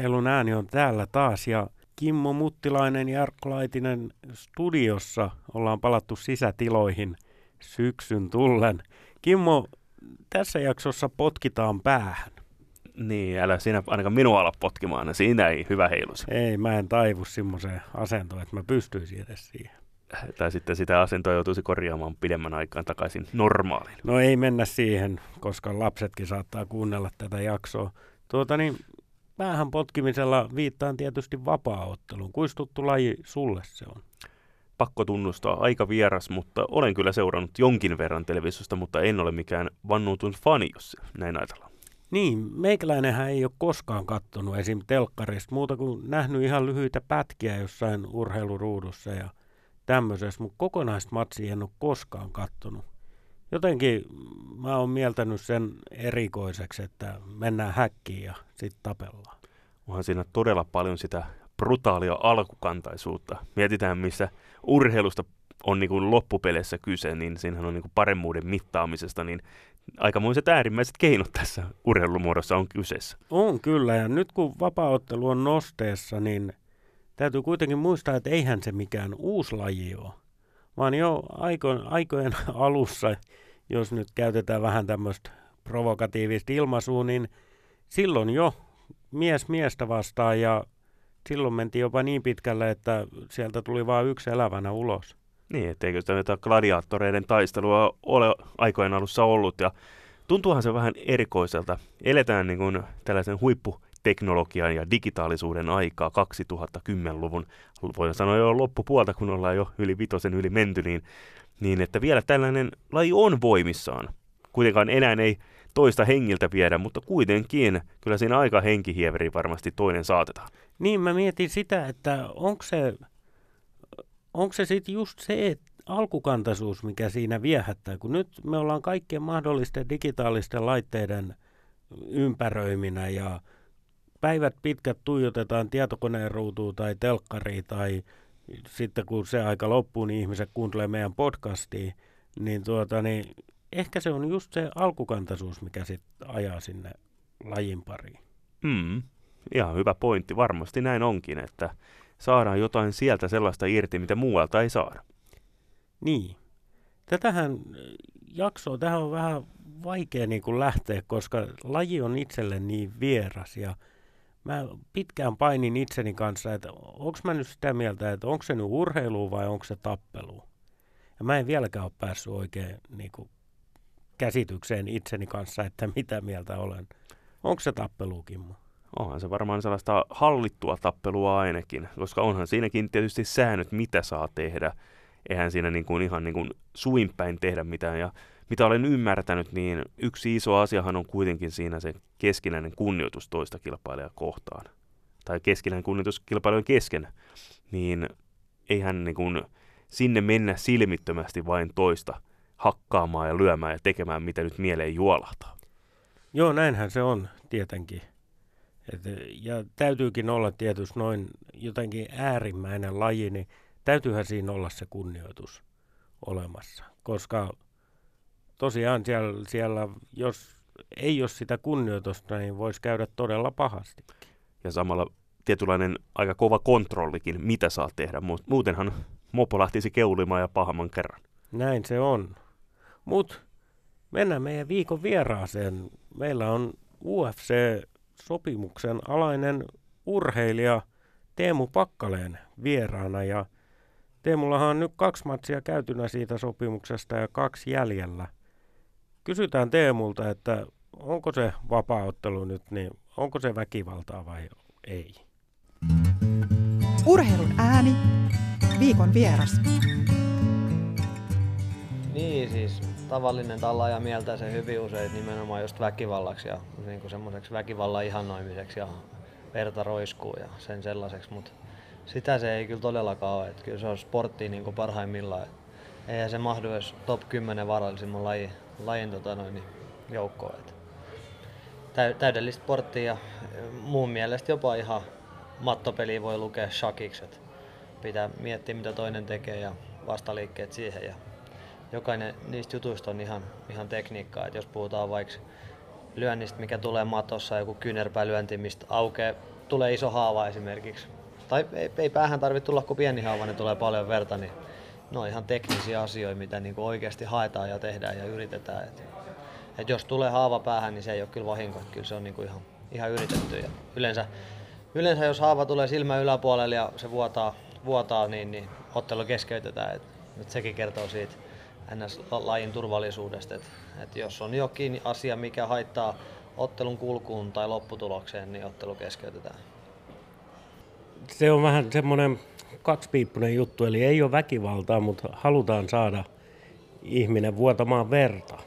Urheilun ääni on täällä taas ja Kimmo Muttilainen ja Jarkko Laitinen studiossa. Ollaan palattu sisätiloihin syksyn tullen. Kimmo, tässä jaksossa potkitaan päähän. Niin, älä sinä ainakaan minua ala potkimaan, siinä ei hyvä heilusi. Ei, mä en taivu semmoiseen asentoon, että mä pystyisin edes siihen. Tai sitten sitä asentoa joutuisi korjaamaan pidemmän aikaan takaisin normaaliin. No ei mennä siihen, koska lapsetkin saattaa kuunnella tätä jaksoa. Tuota niin, päähän potkimisella viittaan tietysti vapaaotteluun. Kuinka tuttu laji sulle se on? Pakko tunnustaa, aika vieras, mutta olen kyllä seurannut jonkin verran televisiosta, mutta en ole mikään vannuutun fani, jos näin ajatellaan. Niin, meikäläinenhän ei ole koskaan kattonut esim. telkkarista muuta kuin nähnyt ihan lyhyitä pätkiä jossain urheiluruudussa ja tämmöisessä, mutta kokonaista matsia en ole koskaan kattonut. Jotenkin mä oon mieltänyt sen erikoiseksi, että mennään häkkiin ja sitten tapellaan. Onhan siinä todella paljon sitä brutaalia alkukantaisuutta. Mietitään, missä urheilusta on niin kuin loppupeleissä kyse, niin siinähän on niin kuin paremmuuden mittaamisesta, niin aikamoiset äärimmäiset keinot tässä urheilumuodossa on kyseessä. On kyllä, ja nyt kun vapaaottelu on nosteessa, niin täytyy kuitenkin muistaa, että eihän se mikään uusi laji ole, vaan jo aikojen, aikojen alussa, jos nyt käytetään vähän tämmöistä provokatiivista ilmaisua, niin silloin jo mies miestä vastaan ja silloin mentiin jopa niin pitkälle, että sieltä tuli vain yksi elävänä ulos. Niin, etteikö sitä gladiaattoreiden taistelua ole aikojen alussa ollut ja tuntuuhan se vähän erikoiselta. Eletään niin kuin tällaisen huipputeknologian ja digitaalisuuden aikaa 2010-luvun, voidaan sanoa jo loppupuolta, kun ollaan jo yli vitosen yli menty, niin, niin että vielä tällainen laji on voimissaan. Kuitenkaan enää ei toista hengiltä viedä, mutta kuitenkin kyllä siinä aika henkihieveri varmasti toinen saatetaan. Niin, mä mietin sitä, että onko se onko se sitten just se että alkukantaisuus, mikä siinä viehättää, kun nyt me ollaan kaikkien mahdollisten digitaalisten laitteiden ympäröiminä ja päivät pitkät tuijotetaan tietokoneen ruutuun tai telkkariin tai sitten kun se aika loppuu, niin ihmiset kuuntelee meidän podcastia, niin, tuota, niin ehkä se on just se alkukantaisuus, mikä sitten ajaa sinne lajin pariin. Mm, ihan hyvä pointti. Varmasti näin onkin, että saadaan jotain sieltä sellaista irti, mitä muualta ei saada. Niin. Tätähän jaksoa, tähän on vähän vaikea niin kuin lähteä, koska laji on itselle niin vieras ja mä pitkään painin itseni kanssa, että onko mä nyt sitä mieltä, että onko se nyt urheilu vai onko se tappelu. Ja mä en vieläkään ole päässyt oikein niin kuin, käsitykseen itseni kanssa, että mitä mieltä olen. Onko se tappelu, Kimmo? onhan se varmaan sellaista hallittua tappelua ainakin, koska onhan siinäkin tietysti säännöt, mitä saa tehdä. Eihän siinä niin kuin ihan niin kuin suinpäin tehdä mitään. Ja mitä olen ymmärtänyt, niin yksi iso asiahan on kuitenkin siinä se keskinäinen kunnioitus toista kilpailijaa kohtaan. Tai keskinäinen kunnioitus kilpailijoiden kesken. Niin eihän niin kuin sinne mennä silmittömästi vain toista hakkaamaan ja lyömään ja tekemään, mitä nyt mieleen juolahtaa. Joo, näinhän se on tietenkin. Et, ja täytyykin olla tietysti noin jotenkin äärimmäinen laji, niin täytyyhän siinä olla se kunnioitus olemassa. Koska tosiaan siellä, siellä jos ei ole sitä kunnioitusta, niin voisi käydä todella pahasti. Ja samalla tietynlainen aika kova kontrollikin, mitä saa tehdä. Muutenhan mopo lähtisi keulimaan ja pahamman kerran. Näin se on. Mutta mennään meidän viikon vieraaseen. Meillä on UFC sopimuksen alainen urheilija Teemu Pakkaleen vieraana ja Teemullahan on nyt kaksi matsia käytynä siitä sopimuksesta ja kaksi jäljellä. Kysytään Teemulta, että onko se vapaaottelu nyt, niin onko se väkivaltaa vai ei? Urheilun ääni, viikon vieras. Niin siis tavallinen tallaaja mieltää se hyvin usein nimenomaan just väkivallaksi ja niin semmoiseksi väkivallan ihannoimiseksi ja verta roiskuu ja sen sellaiseksi, mutta sitä se ei kyllä todellakaan ole. Että kyllä se on sportti niin parhaimmillaan. Eihän se mahdu edes top 10 vaarallisimman lajin, lajin tota noin, niin joukkoon. Että täydellistä sporttia ja muun mielestä jopa ihan mattopeli voi lukea shakiksi. Pitää miettiä mitä toinen tekee ja vastaliikkeet siihen ja jokainen niistä jutuista on ihan, ihan tekniikkaa. Et jos puhutaan vaikka lyönnistä, mikä tulee matossa, joku kyynärpälyönti, mistä aukeaa tulee iso haava esimerkiksi, tai ei, ei päähän tarvitse tulla kuin pieni haava, niin tulee paljon verta, niin ne on ihan teknisiä asioita, mitä niin kuin oikeasti haetaan ja tehdään ja yritetään. Et, et jos tulee haava päähän, niin se ei ole kyllä vahinko, kyllä se on niin kuin ihan, ihan yritetty. Ja yleensä, yleensä jos haava tulee silmä yläpuolelle ja se vuotaa, vuotaa niin, niin ottelu keskeytetään. Et, et sekin kertoo siitä NS-lajin turvallisuudesta, että et jos on jokin asia, mikä haittaa ottelun kulkuun tai lopputulokseen, niin ottelu keskeytetään. Se on vähän semmoinen kaksipiippunen juttu, eli ei ole väkivaltaa, mutta halutaan saada ihminen vuotamaan verta.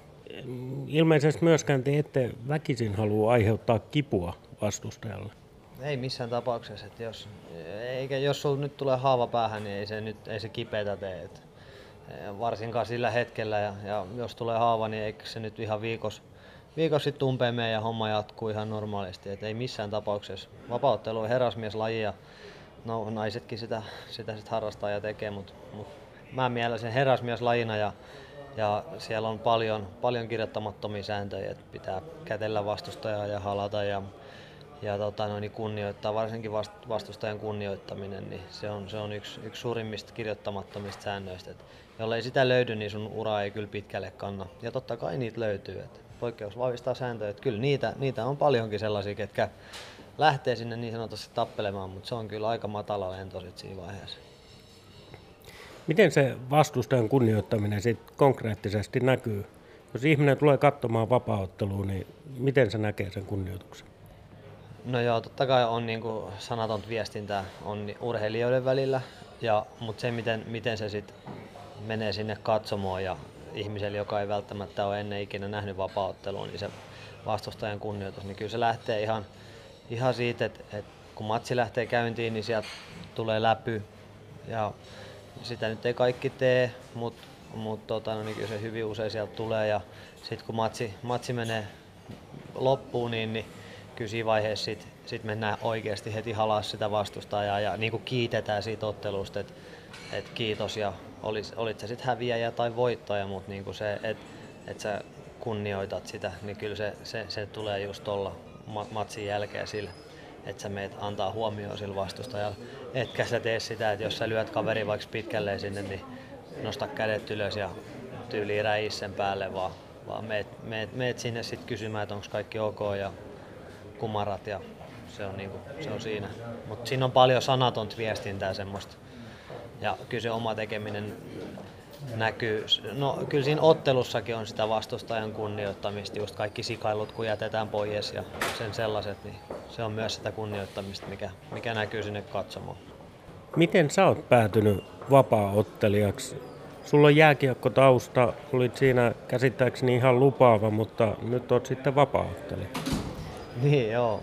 Ilmeisesti myöskään te ette väkisin halua aiheuttaa kipua vastustajalle. Ei missään tapauksessa. Että jos, eikä, jos sulla nyt tulee haava päähän, niin ei se, nyt, ei se kipeätä tee. Että varsinkaan sillä hetkellä. Ja, ja, jos tulee haava, niin eikö se nyt ihan viikossa viikos sitten tumpeen ja homma jatkuu ihan normaalisti. Et ei missään tapauksessa. Vapauttelu on herrasmieslaji ja no, naisetkin sitä, sitä sit harrastaa ja tekee, mutta mut mä mielen sen herrasmieslajina ja, ja siellä on paljon, paljon kirjoittamattomia sääntöjä, että pitää kätellä vastustajaa ja halata ja, ja tota, no, niin kunnioittaa, varsinkin vastustajan kunnioittaminen, niin se on, se on yksi, yksi suurimmista kirjoittamattomista säännöistä. Et jollei sitä löydy, niin sun ura ei kyllä pitkälle kanna. Ja totta kai niitä löytyy. Et poikkeus vahvistaa sääntöjä. Et kyllä niitä, niitä on paljonkin sellaisia, ketkä lähtee sinne niin sanotusti tappelemaan, mutta se on kyllä aika matala lento siinä vaiheessa. Miten se vastustajan kunnioittaminen sit konkreettisesti näkyy? Jos ihminen tulee katsomaan vapaaottelua, niin miten se näkee sen kunnioituksen? No joo, totta kai on niin kuin sanatonta viestintää on urheilijoiden välillä, ja, mutta se miten, miten se sitten menee sinne katsomoon ja ihmiselle, joka ei välttämättä ole ennen ikinä nähnyt vapaaottelua, niin se vastustajan kunnioitus, niin kyllä se lähtee ihan, ihan siitä, että, että kun matsi lähtee käyntiin, niin sieltä tulee läpy. Ja sitä nyt ei kaikki tee, mutta mut tota, no, niin kyllä se hyvin usein sieltä tulee. Ja sitten kun matsi, matsi menee loppuun, niin, niin kyllä siinä vaiheessa sit, sit mennään oikeasti heti halas sitä vastustajaa ja niin kuin kiitetään siitä ottelusta, että et kiitos ja olis, olit se sitten häviäjä tai voittaja, mutta niin se, että et sä kunnioitat sitä, niin kyllä se, se, se tulee just tuolla matsin jälkeen sille että sä meet antaa huomioon sillä vastustajalla. Etkä sä tee sitä, että jos sä lyöt kaveri vaikka pitkälle sinne, niin nosta kädet ylös ja tyyli räi sen päälle, vaan, vaan meet, meet, meet sinne sitten kysymään, että onko kaikki ok ja kumarat ja se on, niinku, se on siinä. Mutta siinä on paljon sanatonta viestintää semmoista. Ja kyllä se oma tekeminen näkyy. No kyllä siinä ottelussakin on sitä vastustajan kunnioittamista, just kaikki sikailut kun jätetään pois ja sen sellaiset, niin se on myös sitä kunnioittamista, mikä, mikä näkyy sinne katsomaan. Miten sä oot päätynyt vapaa-ottelijaksi? Sulla on jääkiekkotausta, olit siinä käsittääkseni ihan lupaava, mutta nyt oot sitten vapaa-ottelija. Niin joo,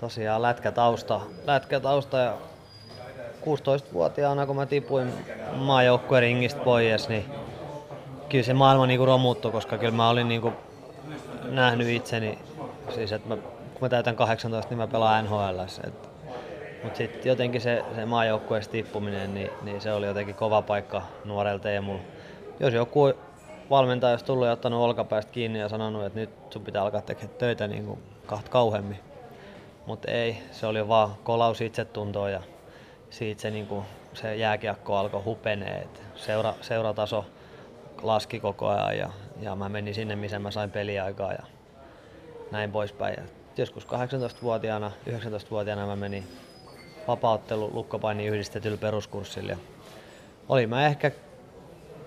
tosiaan lätkätausta, lätkätausta ja 16-vuotiaana, kun mä tipuin maajoukkueen ringistä pois, niin kyllä se maailma niinku romuttui, koska kyllä mä olin niinku nähnyt itseni, siis että mä, kun mä täytän 18, niin mä pelaan NHL. Mutta sitten jotenkin se, se maajoukkueessa tippuminen, niin, niin, se oli jotenkin kova paikka nuorella Teemulla. Jos joku valmentaja olisi tullut ja ottanut olkapäästä kiinni ja sanonut, että nyt sun pitää alkaa tekemään töitä niin kuin kahta kauhemmin. Mutta ei, se oli vaan kolaus itsetuntoa ja siitä se, niin kuin, se jääkiekko alkoi hupenee. seura, seurataso laski koko ajan ja, ja mä menin sinne, missä mä sain peliaikaa ja näin poispäin. Ja joskus 18-vuotiaana, 19-vuotiaana mä menin vapauttelu lukkopaini yhdistetyllä peruskurssilla. Oli mä ehkä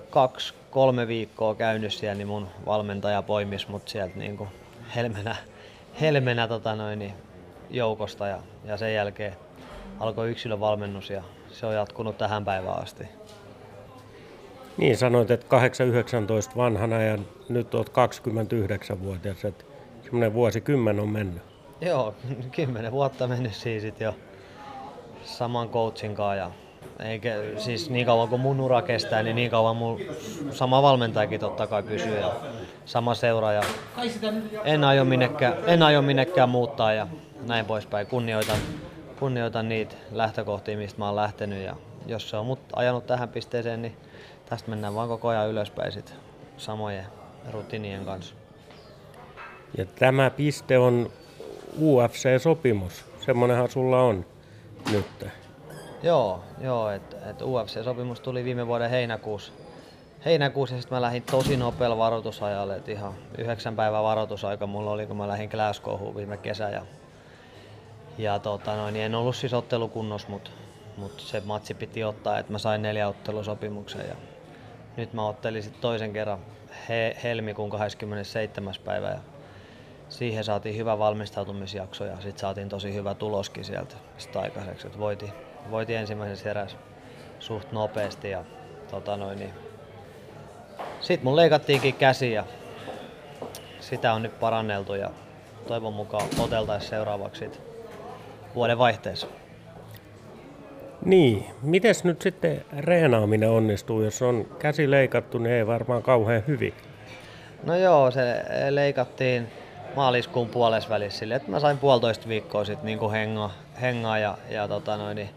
kaksi, kolme viikkoa käynyt siellä, niin mun valmentaja poimis mut sieltä niin helmenä, helmenä tota noin, niin joukosta ja, ja sen jälkeen alkoi yksilövalmennus ja se on jatkunut tähän päivään asti. Niin sanoit, että 8-19 vanhana ja nyt olet 29-vuotias, että semmoinen vuosikymmen on mennyt. Joo, kymmenen vuotta mennyt siis jo saman coachin kanssa ja eikä, siis niin kauan kuin mun ura kestää, niin niin kauan mun sama valmentajakin totta kai pysyy ja sama seura ja en aio minnekään, en aio minnekään muuttaa ja näin poispäin. Kunnioitan kunnioitan niitä lähtökohtia, mistä mä oon lähtenyt ja jos se on mut ajanut tähän pisteeseen, niin tästä mennään vaan koko ajan ylöspäin sit samojen rutiinien kanssa. Ja tämä piste on UFC-sopimus. semmonenhan sulla on nyt. Joo, joo että et UFC-sopimus tuli viime vuoden heinäkuussa. Heinäkuussa sitten mä lähdin tosi nopealla varoitusajalle, että ihan yhdeksän päivän varoitusaika mulla oli, kun mä lähdin Glasgowhun viime kesä. Ja, ja tota noin, niin en ollut siis ottelukunnos, mutta mut se matsi piti ottaa, että mä sain neljä ottelusopimuksen. Ja nyt mä ottelin sitten toisen kerran he, helmikuun 27. päivä. Ja siihen saatiin hyvä valmistautumisjakso ja sitten saatiin tosi hyvä tuloskin sieltä sit aikaiseksi. Et voitiin, voitiin ensimmäisessä erässä suht nopeasti ja tota noin, niin sitten mun leikattiinkin käsi ja sitä on nyt paranneltu ja toivon mukaan oteltaisiin seuraavaksi vuoden vaihteessa. Niin, miten nyt sitten reenaaminen onnistuu, jos on käsi leikattu, niin ei varmaan kauhean hyvin. No joo, se leikattiin maaliskuun puolesvälissä sille, että mä sain puolitoista viikkoa sitten niin hengaa, hengaa ja, ja tota noin, niin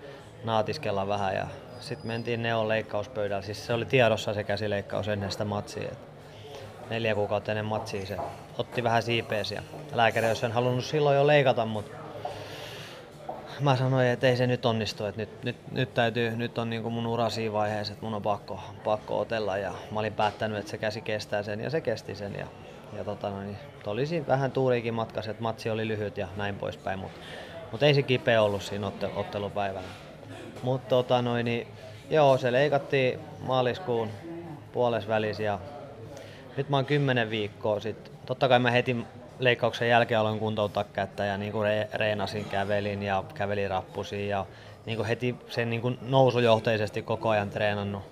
naatiskella vähän ja sitten mentiin Neon leikkauspöydällä. Siis se oli tiedossa se käsileikkaus ennen sitä matsia. Et neljä kuukautta ennen matsia se otti vähän siipeesi ja lääkäri olisi halunnut silloin jo leikata, mutta mä sanoin, että ei se nyt onnistu, että nyt, nyt, nyt, täytyy, nyt on niin kuin mun ura siinä vaiheessa, että mun on pakko, pakko otella ja mä olin päättänyt, että se käsi kestää sen ja se kesti sen ja, ja tota no, niin, olisi vähän tuuriikin matkassa, että matsi oli lyhyt ja näin poispäin, mutta mut ei se kipeä ollut siinä ottelupäivänä. Mutta tota noin, niin, joo, se leikattiin maaliskuun puolesvälis ja nyt mä oon kymmenen viikkoa sitten. Totta kai mä heti leikkauksen jälkeen aloin kuntouttaa kättä ja niin kuin reenasin, kävelin ja kävelin rappusiin ja niin kuin heti sen niin kuin nousujohteisesti koko ajan treenannut.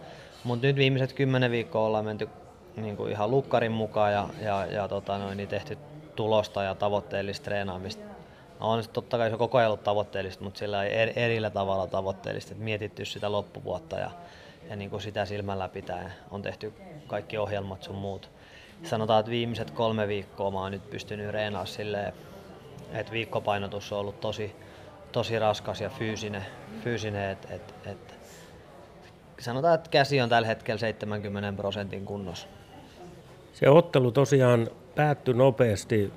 Mutta nyt viimeiset kymmenen viikkoa ollaan menty niin kuin ihan lukkarin mukaan ja, ja, ja tota noin, niin tehty tulosta ja tavoitteellista treenaamista on se totta kai se koko ajan ollut tavoitteellista, mutta sillä ei erillä tavalla tavoitteellista, että mietitty sitä loppuvuotta ja, ja niin kuin sitä silmällä pitää. On tehty kaikki ohjelmat sun muut. Sanotaan, että viimeiset kolme viikkoa mä oon nyt pystynyt reenaamaan silleen, että viikkopainotus on ollut tosi, tosi raskas ja fyysinen, fyysinen että et, et, sanotaan, että käsi on tällä hetkellä 70 prosentin kunnossa. Se ottelu tosiaan päättyi nopeasti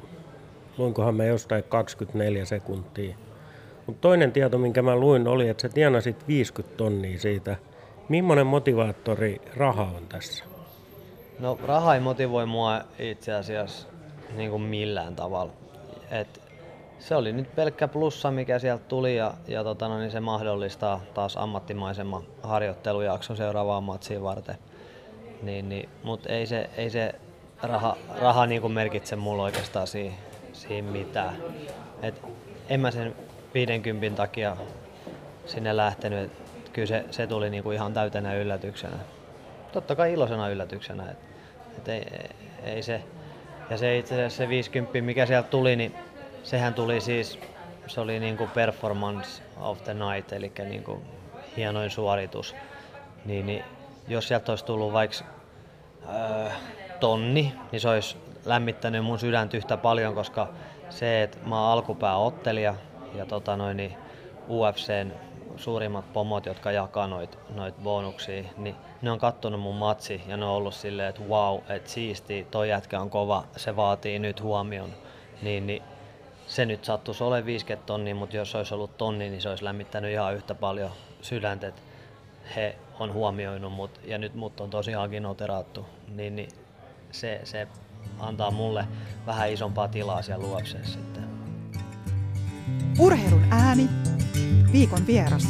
luinkohan me jostain 24 sekuntia. Mutta toinen tieto, minkä mä luin, oli, että sä tienasit 50 tonnia siitä. Millainen motivaattori raha on tässä? No raha ei motivoi mua itse asiassa niin kuin millään tavalla. Et se oli nyt pelkkä plussa, mikä sieltä tuli ja, ja tota, no, niin se mahdollistaa taas ammattimaisemman harjoittelujakson seuraavaan matsiin varten. Niin, niin, Mutta ei se, ei se raha, raha niin kuin merkitse mulla oikeastaan siihen siinä mitään. Et en mä sen 50 takia sinne lähtenyt. Et kyllä se, se tuli niinku ihan täytenä yllätyksenä. Totta kai iloisena yllätyksenä. Et, et ei, ei se, ja se itse asiassa se 50, mikä sieltä tuli, niin sehän tuli siis, se oli niinku performance of the night, eli niinku hienoin suoritus. Niin, niin jos sieltä olisi tullut vaikka öö, tonni, niin se olisi lämmittänyt mun sydäntä yhtä paljon, koska se, että mä oon alkupääottelija ja tota noin, niin UFCn suurimmat pomot, jotka jakaa noit, noit bonuksia, niin ne on kattonut mun matsi ja ne on ollut silleen, että wow, että siisti, toi jätkä on kova, se vaatii nyt huomion. Niin, niin se nyt sattuisi olemaan 50 tonnia, mutta jos olisi ollut tonni, niin se olisi lämmittänyt ihan yhtä paljon sydäntä, että he on huomioinut mut ja nyt mut on tosiaankin noteraattu. Niin, niin se, se antaa mulle vähän isompaa tilaa siellä luokseessa sitten. Urheilun ääni, viikon vieras.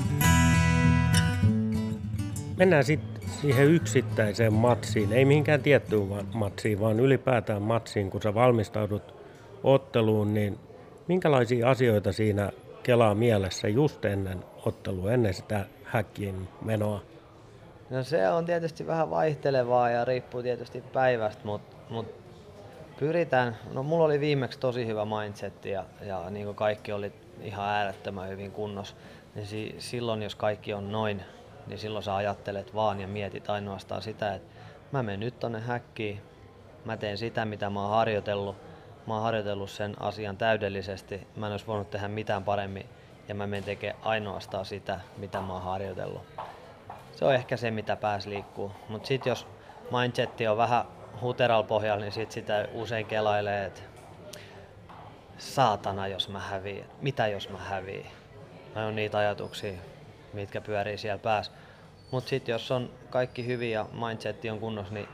Mennään sitten siihen yksittäiseen matsiin, ei mihinkään tiettyyn matsiin, vaan ylipäätään matsiin, kun sä valmistaudut otteluun, niin minkälaisia asioita siinä kelaa mielessä just ennen ottelua, ennen sitä häkkiin menoa? No se on tietysti vähän vaihtelevaa ja riippuu tietysti päivästä, mutta mut pyritään, no mulla oli viimeksi tosi hyvä mindset ja, ja niin kuin kaikki oli ihan äärettömän hyvin kunnossa, niin si, silloin jos kaikki on noin, niin silloin sä ajattelet vaan ja mietit ainoastaan sitä, että mä menen nyt tonne häkkiin, mä teen sitä mitä mä oon harjoitellut, mä oon harjoitellut sen asian täydellisesti, mä en olisi voinut tehdä mitään paremmin ja mä menen tekemään ainoastaan sitä mitä mä oon harjoitellut. Se on ehkä se mitä pääs liikkuu, mutta sitten jos mindsetti on vähän huteral pohjalla, niin sit sitä usein kelailee, että saatana jos mä häviin, mitä jos mä häviin. Ne on niitä ajatuksia, mitkä pyörii siellä päässä. Mutta sitten jos on kaikki hyvin ja mindsetti on kunnossa, niin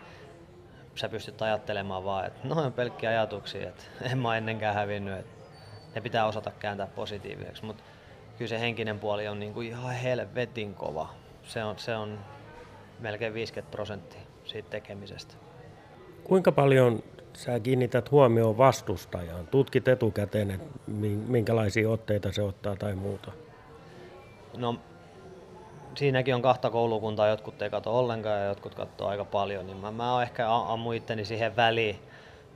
sä pystyt ajattelemaan vaan, että noin on pelkkiä ajatuksia, että en mä ennenkään hävinnyt, että ne pitää osata kääntää positiiviseksi, mutta kyllä se henkinen puoli on niinku ihan helvetin kova. Se on, se on melkein 50 prosenttia siitä tekemisestä. Kuinka paljon sä kiinnität huomioon vastustajaan? Tutkit etukäteen, että minkälaisia otteita se ottaa tai muuta? No, siinäkin on kahta koulukuntaa, jotkut ei katso ollenkaan ja jotkut katsoo aika paljon, niin mä, mä ehkä ammu itteni siihen väliin,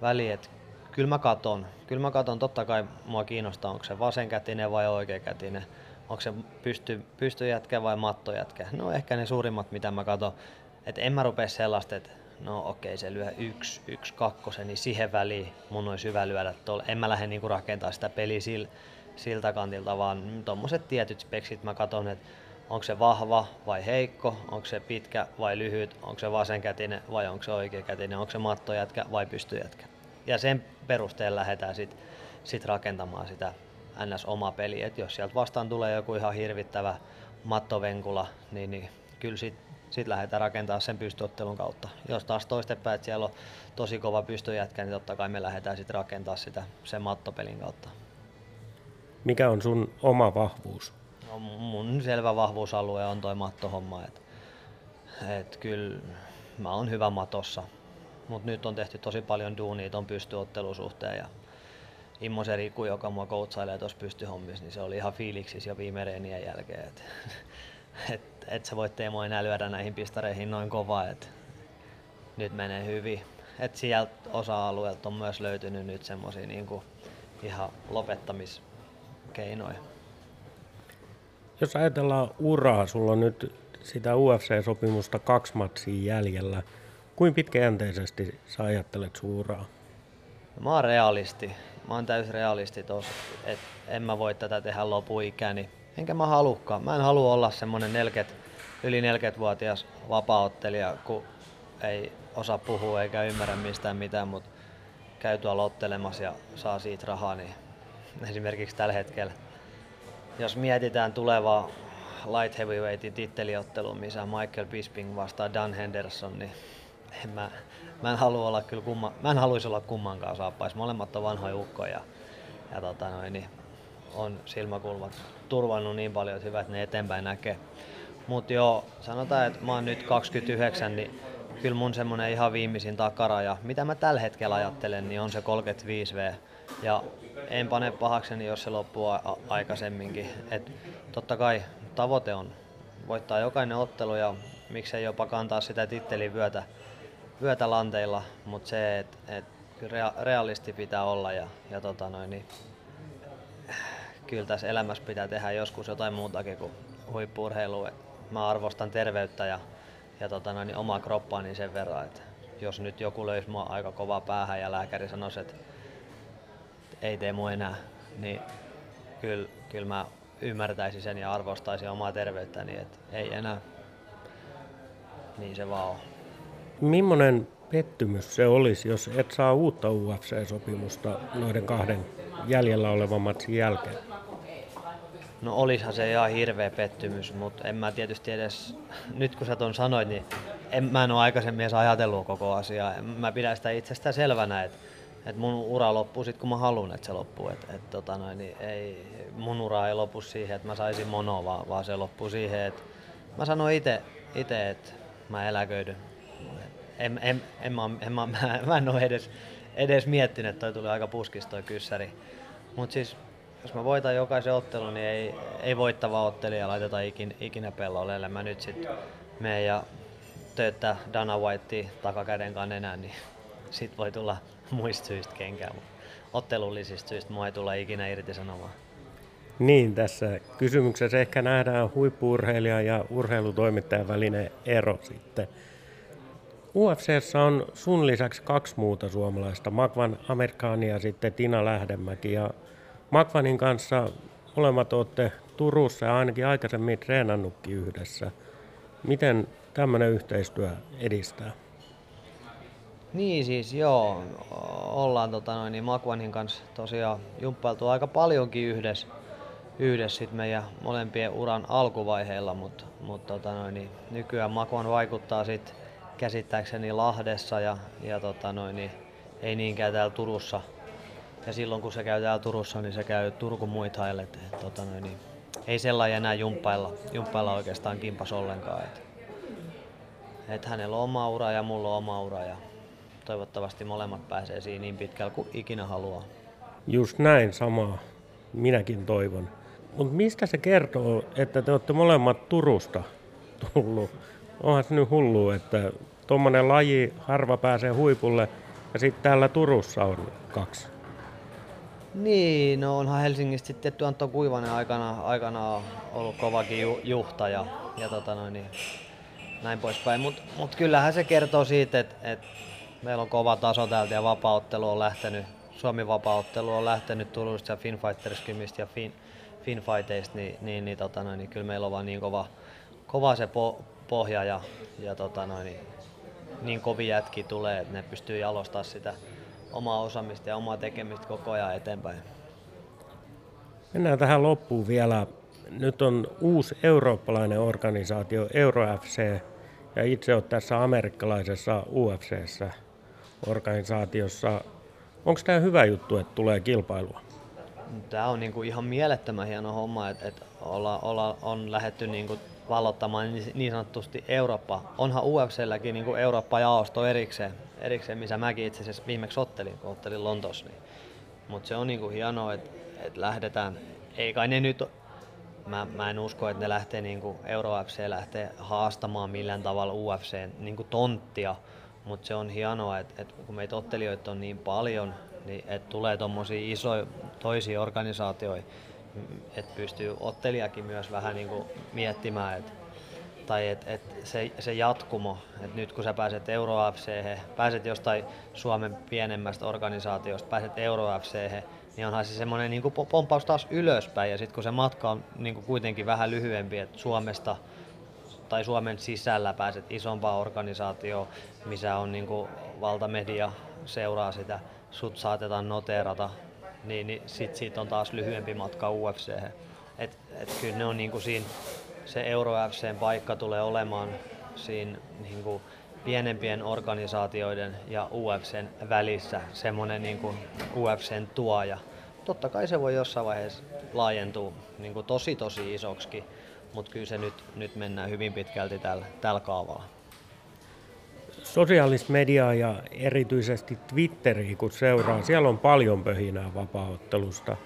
väliin että kyllä mä katon. Kyllä mä katon, totta kai mua kiinnostaa, onko se vasenkätinen vai oikeakätinen. Onko se pysty, pystyjätkä vai mattojätkä. No ehkä ne suurimmat, mitä mä katon. Että en mä rupea sellaista, että no okei, se lyö yksi, yksi kakkosen, niin siihen väliin mun olisi hyvä lyödä tuolla. En mä lähde niinku rakentaa sitä peliä sil, siltä kantilta, vaan tuommoiset tietyt speksit mä katson, että onko se vahva vai heikko, onko se pitkä vai lyhyt, onko se vasenkätinen vai onko se oikeakätinen, onko se mattojätkä vai pystyjätkä. Ja sen perusteella lähdetään sitten sit rakentamaan sitä ns. oma peli. Et jos sieltä vastaan tulee joku ihan hirvittävä mattovenkula, niin, niin kyllä sitten sit lähdetään rakentamaan sen pystyottelun kautta. Jos taas toistepäin, että siellä on tosi kova pystyjätkä, niin totta kai me lähdetään sitten rakentamaan sitä sen mattopelin kautta. Mikä on sun oma vahvuus? No, mun selvä vahvuusalue on toi mattohomma. Et, et kyllä mä oon hyvä matossa. Mutta nyt on tehty tosi paljon duunia ton pystyottelusuhteen ja Immo se Riku, joka mua koutsailee tuossa pystyhommissa, niin se oli ihan fiiliksis jo viime reenien jälkeen. Et, et, et sä voit Teemo enää lyödä näihin pistareihin noin kovaa, että nyt menee hyvin. Et sieltä osa-alueelta on myös löytynyt nyt semmosia niinku ihan lopettamiskeinoja. Jos ajatellaan uraa, sulla on nyt sitä UFC-sopimusta kaksi matsia jäljellä. Kuinka pitkäjänteisesti sä ajattelet suuraa? Mä oon realisti. Mä oon täys realisti tossa, että en mä voi tätä tehdä lopuikäni. Enkä mä halukkaan. Mä en halua olla semmonen 40, yli 40-vuotias vapaaottelija, kun ei osaa puhua eikä ymmärrä mistään mitään, mutta käy tuolla ottelemassa ja saa siitä rahaa, niin esimerkiksi tällä hetkellä. Jos mietitään tulevaa light heavyweightin titteliottelua, missä Michael Bisping vastaa Dan Henderson, niin en mä, mä en halua olla kyllä kumma, mä en haluaisi olla kummankaan saappais. Molemmat on vanhoja ukkoja ja, ja tota noin, niin on silmäkulmat turvannut niin paljon, että että ne eteenpäin näkee. Mutta joo, sanotaan, että mä oon nyt 29, niin kyllä mun semmonen ihan viimeisin takaraja, mitä mä tällä hetkellä ajattelen, niin on se 35V. Ja en pane pahakseni, jos se loppuu a- aikaisemminkin. Et totta kai tavoite on voittaa jokainen ottelu ja miksei jopa kantaa sitä tittelin vyötä, vyötä lanteilla, mutta se, että et, rea, realisti pitää olla ja, ja tota noin, niin, kyllä tässä elämässä pitää tehdä joskus jotain muutakin kuin huippuurheilu. Mä arvostan terveyttä ja, ja tota noin, niin omaa kroppaani sen verran, että jos nyt joku löysi mua aika kovaa päähän ja lääkäri sanoisi, että ei tee mua enää, niin kyllä, kyllä mä ymmärtäisin sen ja arvostaisin omaa terveyttäni, että ei enää. Niin se vaan on. Mimmonen pettymys se olisi, jos et saa uutta UFC-sopimusta noiden kahden jäljellä olevan matsin jälkeen? No olisihan se ihan hirveä pettymys, mutta en mä tietysti edes, nyt kun sä ton sanoit, niin en, mä en ole aikaisemmin edes ajatellut koko asiaa. Mä pidän sitä itsestään selvänä, että et mun ura loppuu sitten kun mä haluan, että se loppuu. Et, et, tota noin, niin ei, mun ura ei lopu siihen, että mä saisin monoa, vaan, vaan se loppuu siihen, että mä sanoin itse, ite, että mä eläköidyn. En, en, en, mä, en, mä, mä, mä en ole edes, edes miettinyt, että toi tuli aika puskista toi kyssäri. Mutta siis jos mä voitan jokaisen ottelun, niin ei, ei voittava ottelija laiteta ikin, ikinä pellolle. Mä nyt sitten menen ja tööttää Dana Whitea takakäden kanssa enää, niin sit voi tulla muista syistä kenkään, mutta ottelullisista syistä mua ei tulla ikinä irtisanomaan. Niin, tässä kysymyksessä ehkä nähdään huippuurheilijan ja urheilutoimittajan välinen ero sitten. UFCssä on sun lisäksi kaksi muuta suomalaista, Makvan Amerikaani ja sitten Tina Lähdemäki. Ja Makvanin kanssa molemmat olette Turussa ja ainakin aikaisemmin treenannutkin yhdessä. Miten tämmöinen yhteistyö edistää? Niin siis joo, ollaan tota noin, niin Makvanin kanssa tosiaan jumppailtu aika paljonkin yhdessä, yhdessä sit meidän molempien uran alkuvaiheilla, mutta mut tota niin nykyään Makvan vaikuttaa sit käsittääkseni Lahdessa ja, ja tota noin, niin ei niinkään täällä Turussa. Ja silloin kun se käy täällä Turussa, niin se käy Turku muitaille. Et, tota niin ei sellainen enää jumppailla, jumppailla oikeastaan kimpas ollenkaan. Et, et hänellä on oma ura ja mulla on oma ura ja toivottavasti molemmat pääsee siinä niin pitkällä kuin ikinä haluaa. Just näin samaa. Minäkin toivon. Mutta mistä se kertoo, että te olette molemmat Turusta tullut? Onhan se nyt hullu, että tuommoinen laji harva pääsee huipulle ja sitten täällä Turussa on kaksi. Niin, no onhan Helsingistä sitten tietty Antto Kuivanen aikana, aikana ollut kovakin ju, juhta ja, ja tota noin, niin näin poispäin. Mutta mut kyllähän se kertoo siitä, että et meillä on kova taso täältä ja vapauttelu on lähtenyt, Suomi vapauttelu on lähtenyt Turusta ja Finfighters Kymistä ja fin, Finfighteista, niin, niin, niin, tota noin, niin kyllä meillä on vaan niin kova, kova se po, pohja ja, ja tota noin, niin, niin kovia jätki tulee, että ne pystyy jalostamaan sitä omaa osaamista ja omaa tekemistä koko ajan eteenpäin. Mennään tähän loppuun vielä. Nyt on uusi eurooppalainen organisaatio, EuroFC, ja itse olet tässä amerikkalaisessa UFCssä organisaatiossa. Onko tämä hyvä juttu, että tulee kilpailua? Tämä on niinku ihan mielettömän hieno homma, että, että olla, olla, on lähetty niinku vallottamaan niin, niin sanotusti Eurooppa. Onhan UFClläkin niinku Eurooppa-jaosto erikseen, erikseen, missä mäkin itse asiassa viimeksi ottelin, kun ottelin Lontoossa. Niin. Mutta se on niinku hienoa, että, että lähdetään. Ei kai ne nyt mä, mä en usko, että ne lähtee niin kuin Euro FC lähtee haastamaan millään tavalla UFC niin kuin tonttia, mutta se on hienoa, että, että kun meitä ottelijoita on niin paljon, niin että tulee tuommoisia isoja toisia organisaatioita, että pystyy ottelijakin myös vähän niin kuin miettimään, että tai että et se, se jatkumo, että nyt kun sä pääset Euro pääset jostain Suomen pienemmästä organisaatiosta, pääset Euro niin onhan se semmoinen niin pomppaus taas ylöspäin. Ja sitten kun se matka on niin kuin kuitenkin vähän lyhyempi, että Suomesta tai Suomen sisällä pääset isompaan organisaatioon, missä on niin kuin valtamedia seuraa sitä, sut saatetaan noteerata, niin, niin sit siitä on taas lyhyempi matka UFC. Et, et kyllä ne on niin kuin siinä, se Euro FCn paikka tulee olemaan siinä niin kuin pienempien organisaatioiden ja UFCn välissä semmoinen niin kuin UFCn tuoja. Totta kai se voi jossain vaiheessa laajentua niin kuin tosi tosi isoksi, mutta kyllä se nyt, nyt mennään hyvin pitkälti tällä, tällä kaavalla. Sosiaalista mediaa ja erityisesti Twitteriä kun seuraa, siellä on paljon pöhinää vapaaottelusta.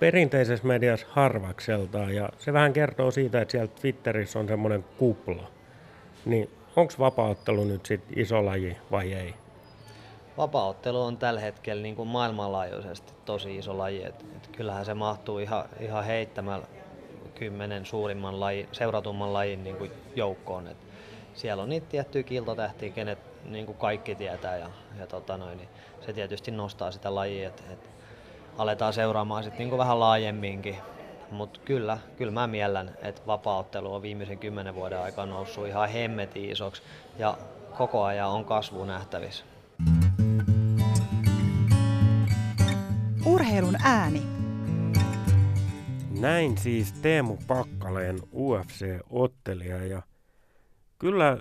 Perinteisessä mediassa harvakseltaan ja se vähän kertoo siitä, että siellä Twitterissä on semmoinen kupla. Niin onko vapaaottelu nyt sit iso laji vai ei? Vapaaottelu on tällä hetkellä niin kuin maailmanlaajuisesti tosi iso laji. Et, et kyllähän se mahtuu ihan, ihan heittämällä kymmenen suurimman laji, seuratumman lajin niin kuin joukkoon. Et siellä on niitä tiettyjä kiltotähtiä, kenet niin kuin kaikki tietää ja, ja tota noin, niin se tietysti nostaa sitä lajia, että et aletaan seuraamaan sit niin kuin vähän laajemminkin mutta kyllä, kyllä mä miellän, että vapaaottelu on viimeisen kymmenen vuoden aikana noussut ihan hemmetin isoksi ja koko ajan on kasvu nähtävissä. Urheilun ääni. Näin siis Teemu Pakkaleen UFC-ottelija ja kyllä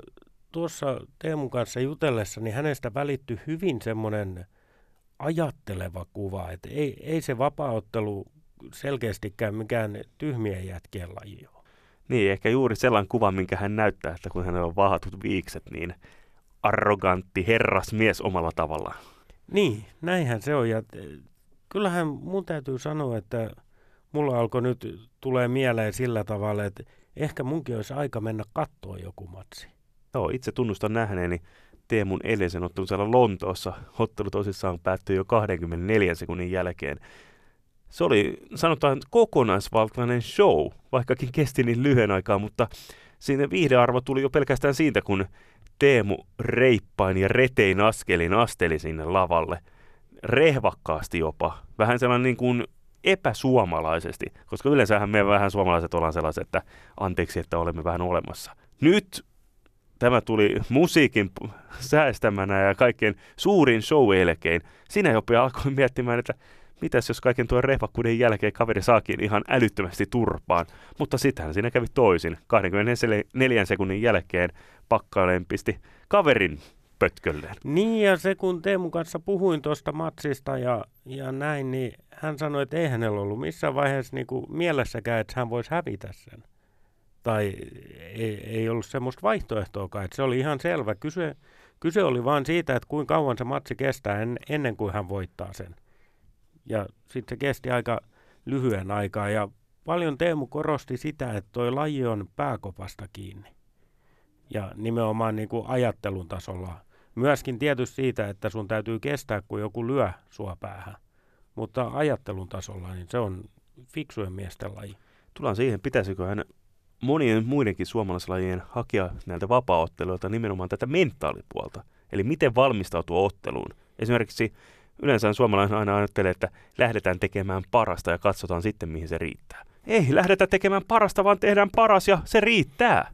tuossa Teemun kanssa jutellessa, niin hänestä välittyi hyvin semmoinen ajatteleva kuva, että ei, ei se vapaaottelu selkeästikään mikään tyhmien jätkien laji ole. Niin, ehkä juuri sellainen kuva, minkä hän näyttää, että kun hänellä on vahatut viikset, niin arrogantti herrasmies omalla tavallaan. Niin, näinhän se on. Ja kyllähän mun täytyy sanoa, että mulla alkoi nyt tulee mieleen sillä tavalla, että ehkä munkin olisi aika mennä kattoon joku matsi. Joo, itse tunnustan nähneeni Teemun edellisen ottelun siellä Lontoossa. Ottelu tosissaan päättyi jo 24 sekunnin jälkeen se oli sanotaan kokonaisvaltainen show, vaikkakin kesti niin lyhyen aikaa, mutta siinä viihdearvo tuli jo pelkästään siitä, kun Teemu reippain ja retein askelin asteli sinne lavalle. Rehvakkaasti jopa. Vähän sellainen niin kuin epäsuomalaisesti, koska yleensähän me vähän suomalaiset ollaan sellaiset, että anteeksi, että olemme vähän olemassa. Nyt tämä tuli musiikin säästämänä ja kaikkein suurin show elkein. Siinä jopa alkoi miettimään, että mitäs jos kaiken tuon rehvakkuuden jälkeen kaveri saakin ihan älyttömästi turpaan. Mutta sittenhän siinä kävi toisin. 24 sekunnin jälkeen pakkaileen pisti kaverin pötkölleen. Niin ja se kun Teemun kanssa puhuin tuosta matsista ja, ja näin, niin hän sanoi, että ei hänellä ollut missään vaiheessa niin mielessäkään, että hän voisi hävitä sen. Tai ei, ei ollut semmoista vaihtoehtoakaan, että se oli ihan selvä. Kyse, kyse oli vain siitä, että kuinka kauan se matsi kestää en, ennen kuin hän voittaa sen. Ja sitten se kesti aika lyhyen aikaa ja paljon Teemu korosti sitä, että toi laji on pääkopasta kiinni. Ja nimenomaan niin kuin ajattelun tasolla. Myöskin tietysti siitä, että sun täytyy kestää, kun joku lyö sua päähän. Mutta ajattelun tasolla niin se on fiksujen miesten laji. Tullaan siihen, pitäisikö hän monien muidenkin suomalaislajien hakea näiltä vapaaotteluilta nimenomaan tätä mentaalipuolta. Eli miten valmistautua otteluun. Esimerkiksi yleensä suomalainen aina ajattelee, että lähdetään tekemään parasta ja katsotaan sitten, mihin se riittää. Ei lähdetä tekemään parasta, vaan tehdään paras ja se riittää.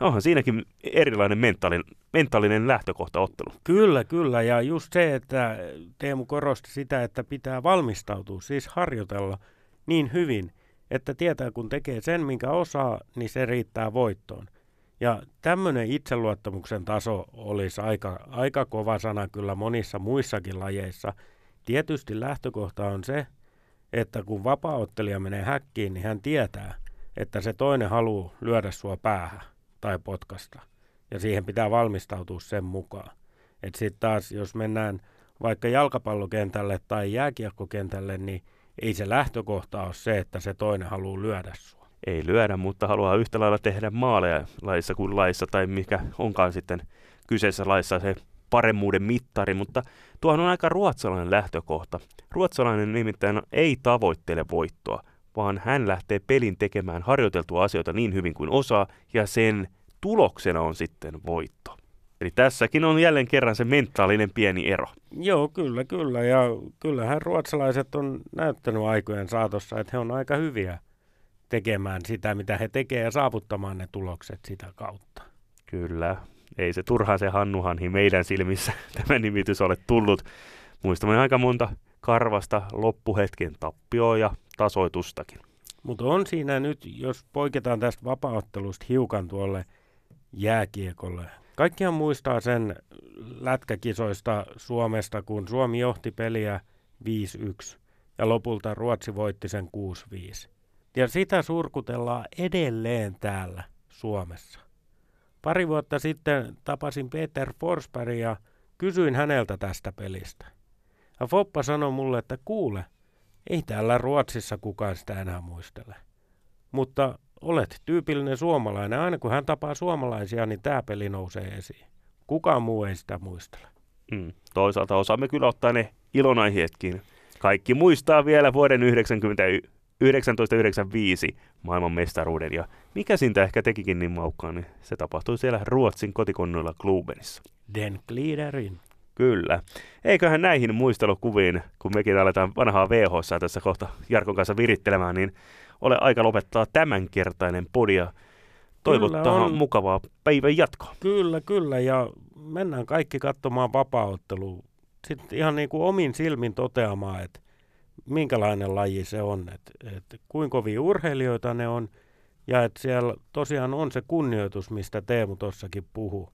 Onhan siinäkin erilainen mentaalinen, mentaalinen lähtökohta ottelu. Kyllä, kyllä. Ja just se, että Teemu korosti sitä, että pitää valmistautua, siis harjoitella niin hyvin, että tietää kun tekee sen, minkä osaa, niin se riittää voittoon. Ja tämmöinen itseluottamuksen taso olisi aika, aika kova sana kyllä monissa muissakin lajeissa. Tietysti lähtökohta on se, että kun vapaaottelija menee häkkiin, niin hän tietää, että se toinen haluaa lyödä sua päähän tai potkasta. Ja siihen pitää valmistautua sen mukaan. Että sitten taas, jos mennään vaikka jalkapallokentälle tai jääkiekkokentälle, niin ei se lähtökohta ole se, että se toinen haluaa lyödä sua. Ei lyödä, mutta haluaa yhtä lailla tehdä maaleja laissa kuin laissa tai mikä onkaan sitten kyseessä laissa se paremmuuden mittari, mutta tuohon on aika ruotsalainen lähtökohta. Ruotsalainen nimittäin ei tavoittele voittoa, vaan hän lähtee pelin tekemään harjoiteltua asioita niin hyvin kuin osaa, ja sen tuloksena on sitten voitto. Eli tässäkin on jälleen kerran se mentaalinen pieni ero. Joo, kyllä, kyllä. Ja kyllähän ruotsalaiset on näyttänyt aikojen saatossa, että he on aika hyviä tekemään sitä, mitä he tekevät ja saavuttamaan ne tulokset sitä kautta. Kyllä. Ei se turhaan se Hannuhanhi meidän silmissä tämä nimitys ole tullut. Muistamme aika monta karvasta loppuhetken tappioa ja tasoitustakin. Mutta on siinä nyt, jos poiketaan tästä vapauttelusta hiukan tuolle jääkiekolle. Kaikkihan muistaa sen lätkäkisoista Suomesta, kun Suomi johti peliä 5-1 ja lopulta Ruotsi voitti sen 6-5. Ja sitä surkutellaan edelleen täällä Suomessa. Pari vuotta sitten tapasin Peter Forsberg ja kysyin häneltä tästä pelistä. Ja Foppa sanoi mulle, että kuule, ei täällä Ruotsissa kukaan sitä enää muistele. Mutta olet tyypillinen suomalainen. Aina kun hän tapaa suomalaisia, niin tämä peli nousee esiin. Kukaan muu ei sitä muistele. Mm. Toisaalta osaamme kyllä ottaa ne ilonaiheetkin. Kaikki muistaa vielä vuoden 90, 1995 maailman mestaruuden. Ja mikä siitä ehkä tekikin niin maukkaan, niin se tapahtui siellä Ruotsin kotikonnoilla Klubenissa. Den gliderin. Kyllä. Eiköhän näihin muistelukuviin, kun mekin aletaan vanhaa VHS tässä kohta Jarkon kanssa virittelemään, niin ole aika lopettaa tämänkertainen podia. Toivottaa mukavaa päivän jatkoa. Kyllä, kyllä. Ja mennään kaikki katsomaan vapaaottelua. Sitten ihan niin kuin omin silmin toteamaan, että minkälainen laji se on, että, että kuinka kovia urheilijoita ne on, ja että siellä tosiaan on se kunnioitus, mistä Teemu tuossakin puhuu.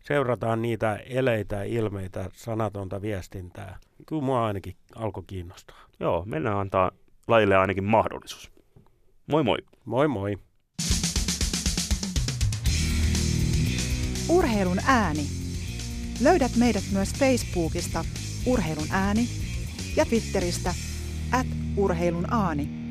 Seurataan niitä eleitä, ilmeitä, sanatonta viestintää. Kyllä mua ainakin alkoi kiinnostaa. Joo, mennään antaa lajille ainakin mahdollisuus. Moi moi. Moi moi. Urheilun ääni. Löydät meidät myös Facebookista Urheilun ääni ja Twitteristä at urheilun aani.